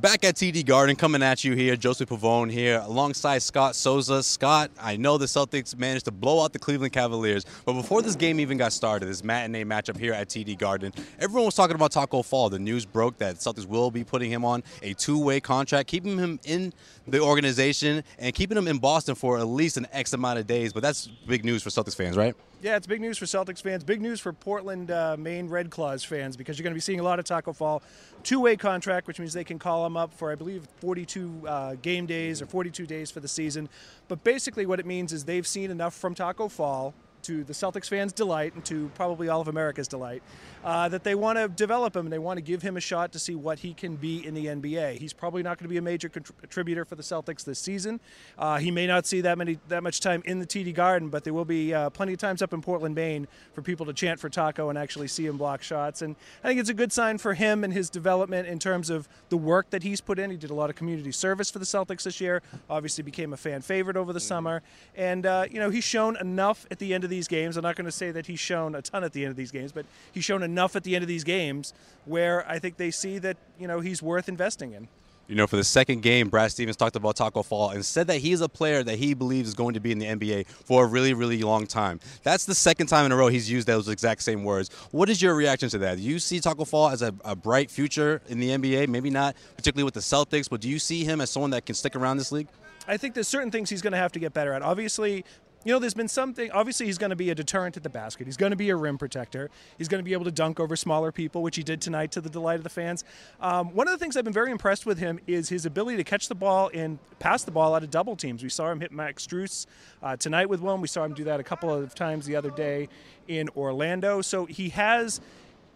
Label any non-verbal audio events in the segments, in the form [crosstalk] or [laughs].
Back at TD Garden, coming at you here, Josue Pavone here, alongside Scott Souza. Scott, I know the Celtics managed to blow out the Cleveland Cavaliers, but before this game even got started, this matinee matchup here at TD Garden, everyone was talking about Tacko Fall. The news broke that Celtics will be putting him on a two-way contract, keeping him in the organization and keeping him in Boston for at least an X amount of days. But that's big news for Celtics fans, right? Yeah, it's big news for Celtics fans. Big news for Portland, uh, Maine Red Claws fans because you're going to be seeing a lot of Tacko Fall. Two way contract, which means they can call him up for, I believe, 42 uh, game days or 42 days for the season. But basically, what it means is they've seen enough from Tacko Fall to the Celtics fans' delight and to probably all of America's delight, uh, that they want to develop him and they want to give him a shot to see what he can be in the NBA. He's probably not going to be a major contributor for the Celtics this season. Uh, he may not see that many that much time in the TD Garden, but there will be uh, plenty of times up in Portland, Maine, for people to chant for Tacko and actually see him block shots. And I think it's a good sign for him and his development in terms of the work that he's put in. He did a lot of community service for the Celtics this year. Obviously, became a fan favorite over the summer, and uh, you know he's shown enough at the end of these games. I'm not going to say that he's shown a ton at the end of these games, but he's shown enough at the end of these games where I think they see that you know he's worth investing in. You know, for the second game, Brad Stevens talked about Tacko Fall and said that he's a player that he believes is going to be in the NBA for a really, really long time. That's the second time in a row he's used those exact same words. What is your reaction to that? Do you see Tacko Fall as a, a bright future in the NBA? Maybe not particularly with the Celtics, but do you see him as someone that can stick around this league? I think there's certain things he's going to have to get better at. Obviously, you know, there's been something. Obviously, he's going to be a deterrent at the basket. He's going to be a rim protector. He's going to be able to dunk over smaller people, which he did tonight to the delight of the fans. Um, one of the things I've been very impressed with him is his ability to catch the ball and pass the ball out of double teams. We saw him hit Max Strus uh, tonight with one. We saw him do that a couple of times the other day in Orlando. So he has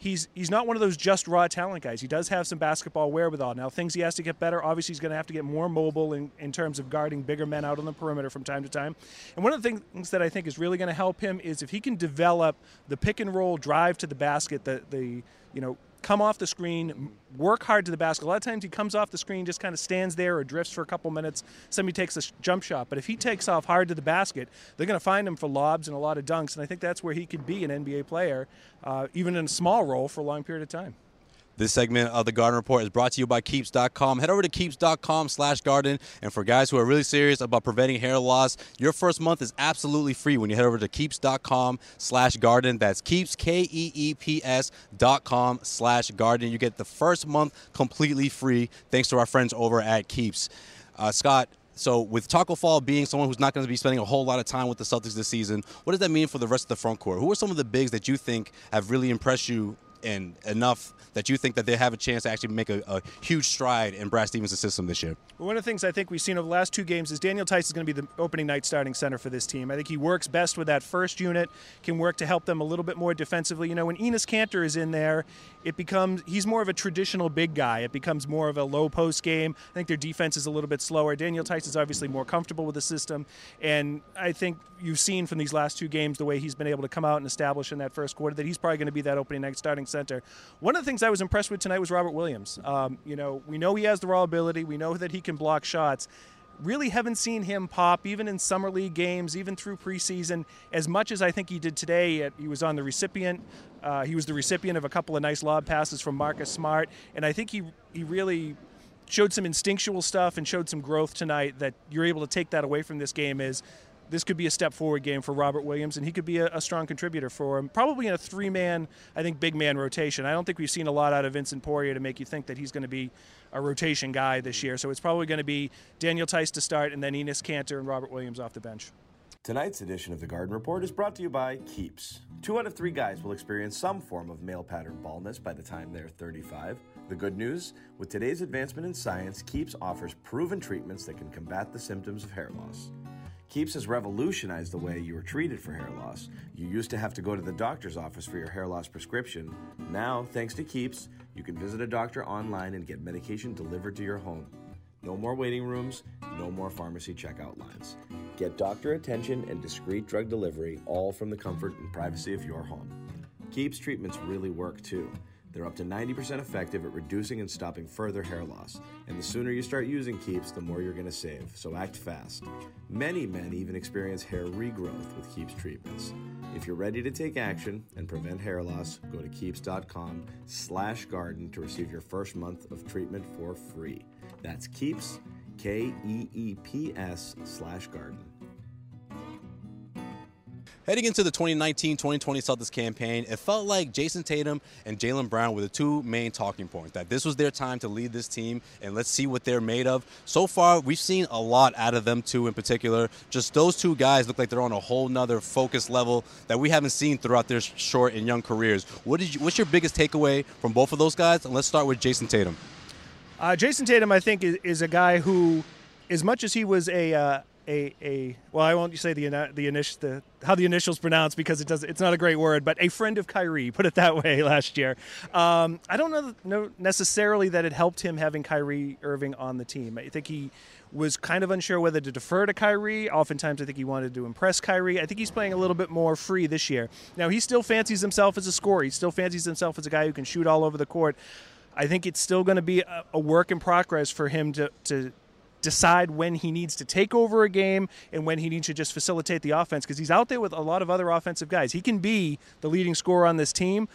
he's he's not one of those just raw talent guys. He does have some basketball wherewithal. Now, things he has to get better. Obviously, he's going to have to get more mobile in, in terms of guarding bigger men out on the perimeter from time to time. And one of the things that I think is really going to help him is if he can develop the pick and roll drive to the basket, the the you know come off the screen, work hard to the basket. A lot of times he comes off the screen, just kind of stands there or drifts for a couple minutes. Somebody takes a jump shot. But if he takes off hard to the basket, they're going to find him for lobs and a lot of dunks. And I think that's where he could be an NBA player, uh, even in a small role for a long period of time. This segment of the Garden Report is brought to you by Keeps.com. Head over to Keeps.com slash garden. And for guys who are really serious about preventing hair loss, your first month is absolutely free when you head over to Keeps.com slash garden. That's Keeps, K-E-E-P-S dot com slash garden. You get the first month completely free thanks to our friends over at Keeps. Uh, Scott, so with Tacko Fall being someone who's not going to be spending a whole lot of time with the Celtics this season, what does that mean for the rest of the front court? Who are some of the bigs that you think have really impressed you and enough that you think that they have a chance to actually make a, a huge stride in Brad Stevens' system this year? Well, one of the things I think we've seen over the last two games is Daniel Theis is going to be the opening night starting center for this team. I think he works best with that first unit, can work to help them a little bit more defensively. You know, when Enes Kanter is in there, it becomes he's more of a traditional big guy. It becomes more of a low post game. I think their defense is a little bit slower. Daniel Theis is obviously more comfortable with the system, and I think you've seen from these last two games the way he's been able to come out and establish in that first quarter that he's probably going to be that opening night starting center. One of the things I was impressed with tonight was Robert Williams. Um, you know, we know he has the raw ability. We know that he can block shots really haven't seen him pop even in summer league games, even through preseason, as much as I think he did today. He was on the recipient. Uh, he was the recipient of a couple of nice lob passes from Marcus Smart, and I think he he really showed some instinctual stuff and showed some growth tonight that you're able to take that away from this game is this could be a step forward game for Robert Williams, and he could be a, a strong contributor for him. Probably in a three man, I think, big man rotation. I don't think we've seen a lot out of Vincent Poirier to make you think that he's going to be a rotation guy this year. So it's probably going to be Daniel Theis to start, and then Enes Kanter and Robert Williams off the bench. Tonight's edition of the Garden Report is brought to you by Keeps. Two out of three guys will experience some form of male pattern baldness by the time they're 35. The good news with today's advancement in science, Keeps offers proven treatments that can combat the symptoms of hair loss. Keeps has revolutionized the way you are treated for hair loss. You used to have to go to the doctor's office for your hair loss prescription. Now, thanks to Keeps, you can visit a doctor online and get medication delivered to your home. No more waiting rooms, no more pharmacy checkout lines. Get doctor attention and discreet drug delivery all from the comfort and privacy of your home. Keeps treatments really work too. They're up to 90% effective at reducing and stopping further hair loss. And the sooner you start using Keeps, the more you're going to save. So act fast. Many men even experience hair regrowth with Keeps treatments. If you're ready to take action and prevent hair loss, go to keeps.com slash garden to receive your first month of treatment for free. That's Keeps, K E E P S slash garden. Heading into the 2019-2020 Celtics campaign, it felt like Jayson Tatum and Jaylen Brown were the two main talking points. That this was their time to lead this team, and let's see what they're made of. So far, we've seen a lot out of them two in particular. Just those two guys look like they're on a whole nother focus level that we haven't seen throughout their short and young careers. What did you, what's your biggest takeaway from both of those guys? And let's start with Jayson Tatum. Uh, Jayson Tatum, I think, is, is, a guy who, as much as he was a uh, a, a well, I won't say the the initial how the initials pronounced because it does it's not a great word, but a friend of Kyrie, put it that [laughs] way. Last year, um, I don't know, know necessarily that it helped him having Kyrie Irving on the team. I think he was kind of unsure whether to defer to Kyrie. Oftentimes, I think he wanted to impress Kyrie. I think he's playing a little bit more free this year. Now, he still fancies himself as a scorer. He still fancies himself as a guy who can shoot all over the court. I think it's still going to be a, a work in progress for him to, to decide when he needs to take over a game and when he needs to just facilitate the offense because he's out there with a lot of other offensive guys. He can be the leading scorer on this team,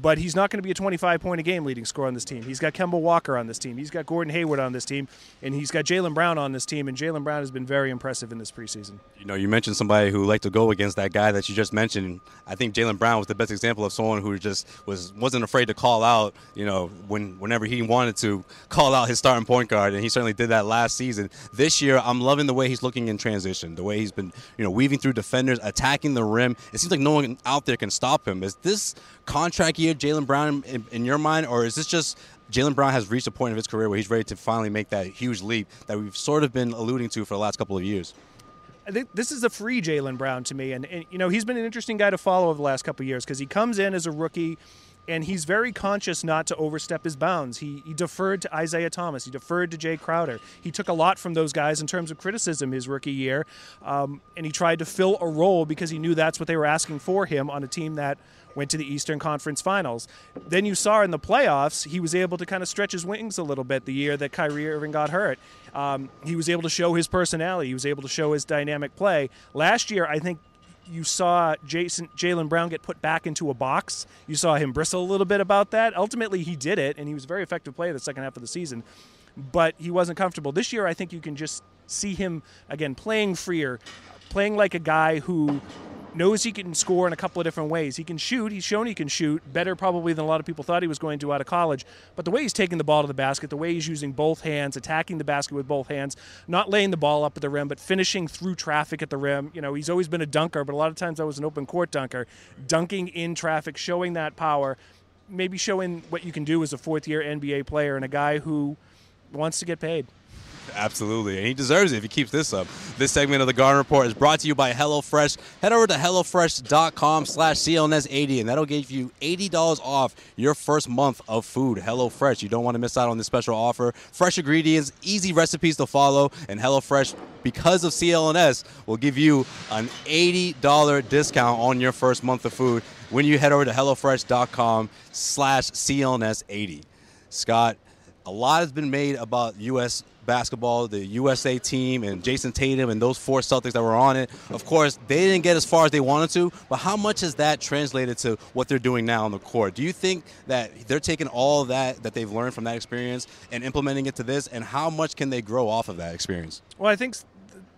but he's not going to be a 25 point a game leading scorer on this team. He's got Kemba Walker on this team. He's got Gordon Hayward on this team, and he's got Jaylen Brown on this team. And Jaylen Brown has been very impressive in this preseason. You know, you mentioned somebody who liked to go against that guy that you just mentioned. I think Jaylen Brown was the best example of someone who just was wasn't afraid to call out. You know, when whenever he wanted to call out his starting point guard, and he certainly did that last season. This year, I'm loving the way he's looking in transition, the way he's been, you know, weaving through defenders, attacking the rim. It seems like no one out there can stop him. Is this contract year Jaylen Brown in, in your mind, or is this just Jaylen Brown has reached a point of his career where he's ready to finally make that huge leap that we've sort of been alluding to for the last couple of years? I think this is a free Jaylen Brown to me, and, and, you know he's been an interesting guy to follow over the last couple of years because he comes in as a rookie and he's very conscious not to overstep his bounds. He, he deferred to Isaiah Thomas. He deferred to Jae Crowder. He took a lot from those guys in terms of criticism his rookie year, um, and he tried to fill a role because he knew that's what they were asking for him on a team that went to the Eastern Conference Finals. Then you saw in the playoffs, he was able to kind of stretch his wings a little bit the year that Kyrie Irving got hurt. Um, he was able to show his personality. He was able to show his dynamic play. Last year, I think you saw Jason Jaylen Brown get put back into a box. You saw him bristle a little bit about that. Ultimately, he did it, and he was a very effective player the second half of the season. But he wasn't comfortable this year. I think you can just see him again playing freer, playing like a guy who knows he can score in a couple of different ways. He can shoot. He's shown he can shoot better probably than a lot of people thought he was going to out of college. But the way he's taking the ball to the basket, the way he's using both hands, attacking the basket with both hands, not laying the ball up at the rim, but finishing through traffic at the rim. You know, he's always been a dunker, but a lot of times I was an open court dunker, dunking in traffic, showing that power, maybe showing what you can do as a fourth year NBA player and a guy who wants to get paid. Absolutely, and he deserves it if he keeps this up. This segment of the Garden Report is brought to you by HelloFresh. Head over to HelloFresh.com slash CLNS80, and that'll give you $80 off your first month of food. HelloFresh, you don't want to miss out on this special offer. Fresh ingredients, easy recipes to follow, and HelloFresh, because of CLNS, will give you an $80 discount on your first month of food when you head over to HelloFresh.com slash CLNS80. Scott, a lot has been made about U.S basketball, the USA team, and Jayson Tatum and those four Celtics that were on it. Of course, they didn't get as far as they wanted to, but how much has that translated to what they're doing now on the court? Do you think that they're taking all that that they've learned from that experience and implementing it to this, and how much can they grow off of that experience? Well, I think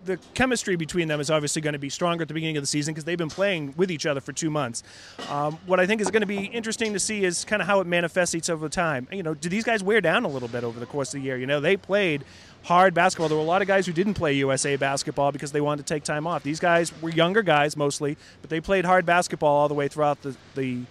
the chemistry between them is obviously going to be stronger at the beginning of the season because they've been playing with each other for two months. Um, what I think is going to be interesting to see is kind of how it manifests each over time. You know, do these guys wear down a little bit over the course of the year? You know, they played hard basketball. There were a lot of guys who didn't play USA basketball because they wanted to take time off. These guys were younger guys mostly, but they played hard basketball all the way throughout the, the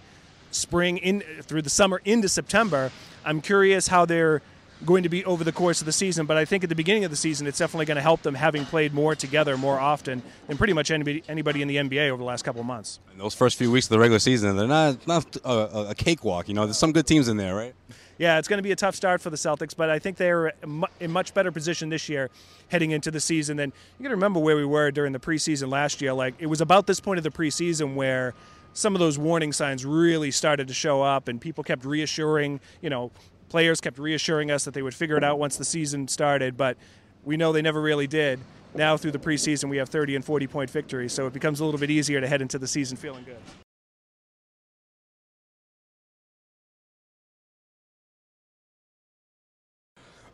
spring in through the summer into September. I'm curious how they're going to be over the course of the season, but I think at the beginning of the season, it's definitely going to help them having played more together more often than pretty much anybody, anybody in the NBA over the last couple of months. In those first few weeks of the regular season, they're not not a, a cakewalk. You know, there's some good teams in there, right? Yeah, it's going to be a tough start for the Celtics, but I think they're in much better position this year heading into the season than you got to remember where we were during the preseason last year. Like it was about this point of the preseason where some of those warning signs really started to show up, and people kept reassuring, you know, players kept reassuring us that they would figure it out once the season started, but we know they never really did. Now, through the preseason, we have 30 and 40 point victories, so it becomes a little bit easier to head into the season feeling good.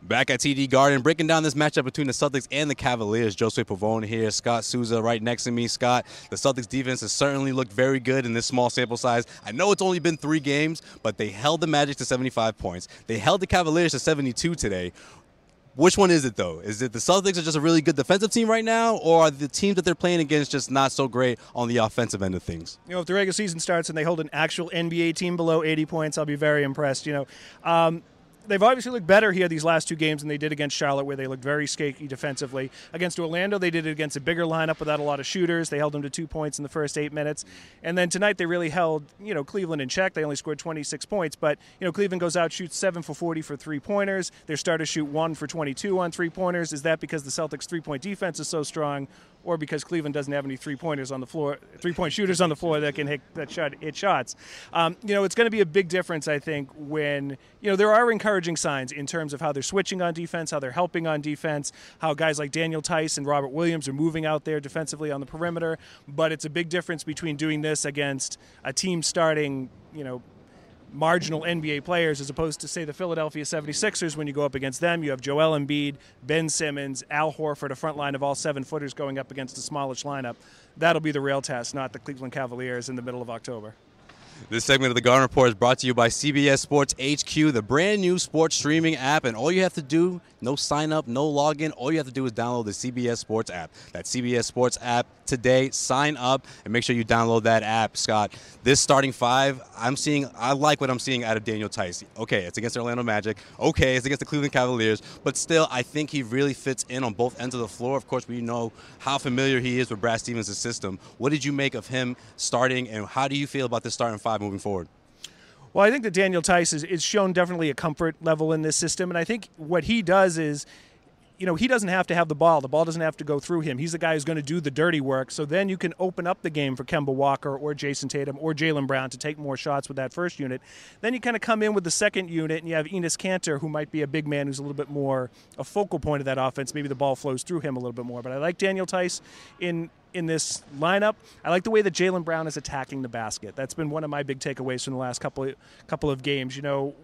Back at TD Garden, breaking down this matchup between the Celtics and the Cavaliers. Josue Pavone here, Scott Souza right next to me. Scott, the Celtics defense has certainly looked very good in this small sample size. I know it's only been three games, but they held the Magic to 75 points. They held the Cavaliers to 72 today. Which one is it though? Is it the Celtics are just a really good defensive team right now, or are the teams that they're playing against just not so great on the offensive end of things? You know, if the regular season starts and they hold an actual NBA team below 80 points, I'll be very impressed. You know, um, they've obviously looked better here these last two games than they did against Charlotte, where they looked very skaky defensively. Against Orlando, they did it against a bigger lineup without a lot of shooters. They held them to two points in the first eight minutes, and then tonight they really held you know Cleveland in check. They only scored 26 points, but you know Cleveland goes out shoots seven for 40 for three pointers. Their starters shoot one for 22 on three pointers. Is that because the Celtics three point defense is so strong, or because Cleveland doesn't have any three pointers on the floor, three point [laughs] shooters on the floor that can hit that shot hit shots. Um, you know, it's going to be a big difference, I think, when you know there are encouraging signs in terms of how they're switching on defense, how they're helping on defense, how guys like Daniel Theis and Robert Williams are moving out there defensively on the perimeter. But it's a big difference between doing this against a team starting, you know, marginal NBA players as opposed to, say, the Philadelphia 76ers when you go up against them. You have Joel Embiid, Ben Simmons, Al Horford, a front line of all seven footers going up against a smallish lineup. That'll be the real test, not the Cleveland Cavaliers in the middle of October. This segment of the Garden Report is brought to you by CBS Sports HQ, the brand new sports streaming app. And all you have to do, no sign up, no login, all you have to do is download the CBS Sports app. That CBS Sports app today. Sign up and make sure you download that app, Scott. This starting five, I'm seeing, I like what I'm seeing out of Daniel Theis. Okay, it's against Orlando Magic. Okay, it's against the Cleveland Cavaliers. But still, I think he really fits in on both ends of the floor. Of course, we know how familiar he is with Brad Stevens' system. What did you make of him starting, and how do you feel about this starting five moving forward? Well, I think that Daniel Theis is, is shown definitely a comfort level in this system, and I think what he does is you know, he doesn't have to have the ball. The ball doesn't have to go through him. He's the guy who's going to do the dirty work. So then you can open up the game for Kemba Walker or Jayson Tatum or Jaylen Brown to take more shots with that first unit. Then you kind of come in with the second unit and you have Enes Kanter, who might be a big man who's a little bit more a focal point of that offense. Maybe the ball flows through him a little bit more. But I like Daniel Theis in in this lineup. I like the way that Jaylen Brown is attacking the basket. That's been one of my big takeaways from the last couple couple of games. You know,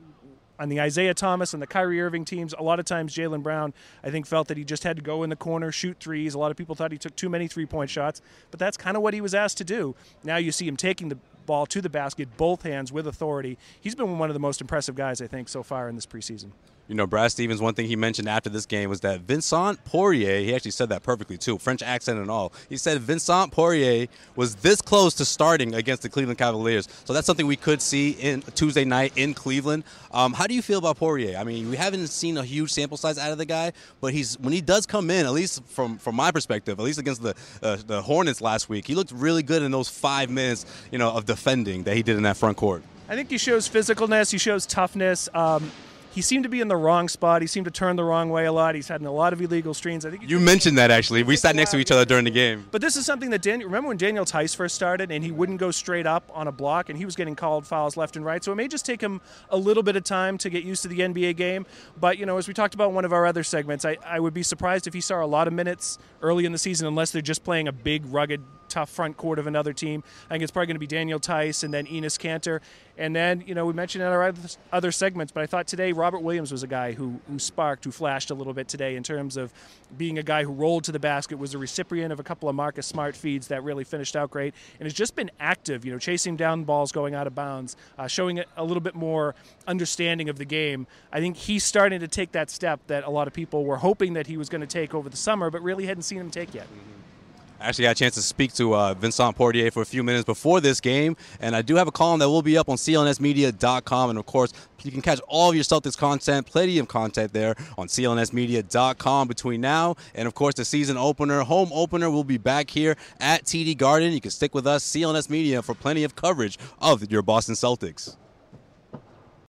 on the Isaiah Thomas and the Kyrie Irving teams, a lot of times Jaylen Brown, I think, felt that he just had to go in the corner, shoot threes. A lot of people thought he took too many three point shots, but that's kind of what he was asked to do. Now you see him taking the ball to the basket, both hands with authority. He's been one of the most impressive guys, I think, so far in this preseason. You know, Brad Stevens, one thing he mentioned after this game was that Vincent Poirier, he actually said that perfectly too, French accent and all. He said Vincent Poirier was this close to starting against the Cleveland Cavaliers. So that's something we could see in Tuesday night in Cleveland. Um, how do you feel about Poirier? I mean, we haven't seen a huge sample size out of the guy, but he's when he does come in, at least from from my perspective, at least against the uh, the Hornets last week, he looked really good in those five minutes, you know, of defending that he did in that front court. I think he shows physicalness. He shows toughness. Um, he seemed to be in the wrong spot. He seemed to turn the wrong way a lot. He's had a lot of illegal screens. I think you mentioned that actually. We sat next to each other during the game. But this is something that Daniel. Remember when Daniel Theis first started and he wouldn't go straight up on a block and he was getting called fouls left and right. So it may just take him a little bit of time to get used to the NBA game. But you know, as we talked about in one of our other segments, I, I would be surprised if he saw a lot of minutes early in the season unless they're just playing a big rugged tough front court of another team. I think it's probably going to be Daniel Theis and then Enes Kanter. And then, you know, we mentioned in our other segments, but I thought today Robert Williams was a guy who, who sparked, who flashed a little bit today in terms of being a guy who rolled to the basket, was a recipient of a couple of Marcus Smart feeds that really finished out great, and has just been active, you know, chasing down balls going out of bounds, uh, showing a little bit more understanding of the game. I think he's starting to take that step that a lot of people were hoping that he was going to take over the summer, but really hadn't seen him take yet. Mm-hmm. I actually got a chance to speak to uh, Vincent Poirier for a few minutes before this game, and I do have a column that will be up on clnsmedia.com, and of course, you can catch all of your Celtics content, plenty of content there on clnsmedia.com between now and, of course, the season opener, home opener. We'll be back here at TD Garden. You can stick with us, CLNS Media, for plenty of coverage of your Boston Celtics.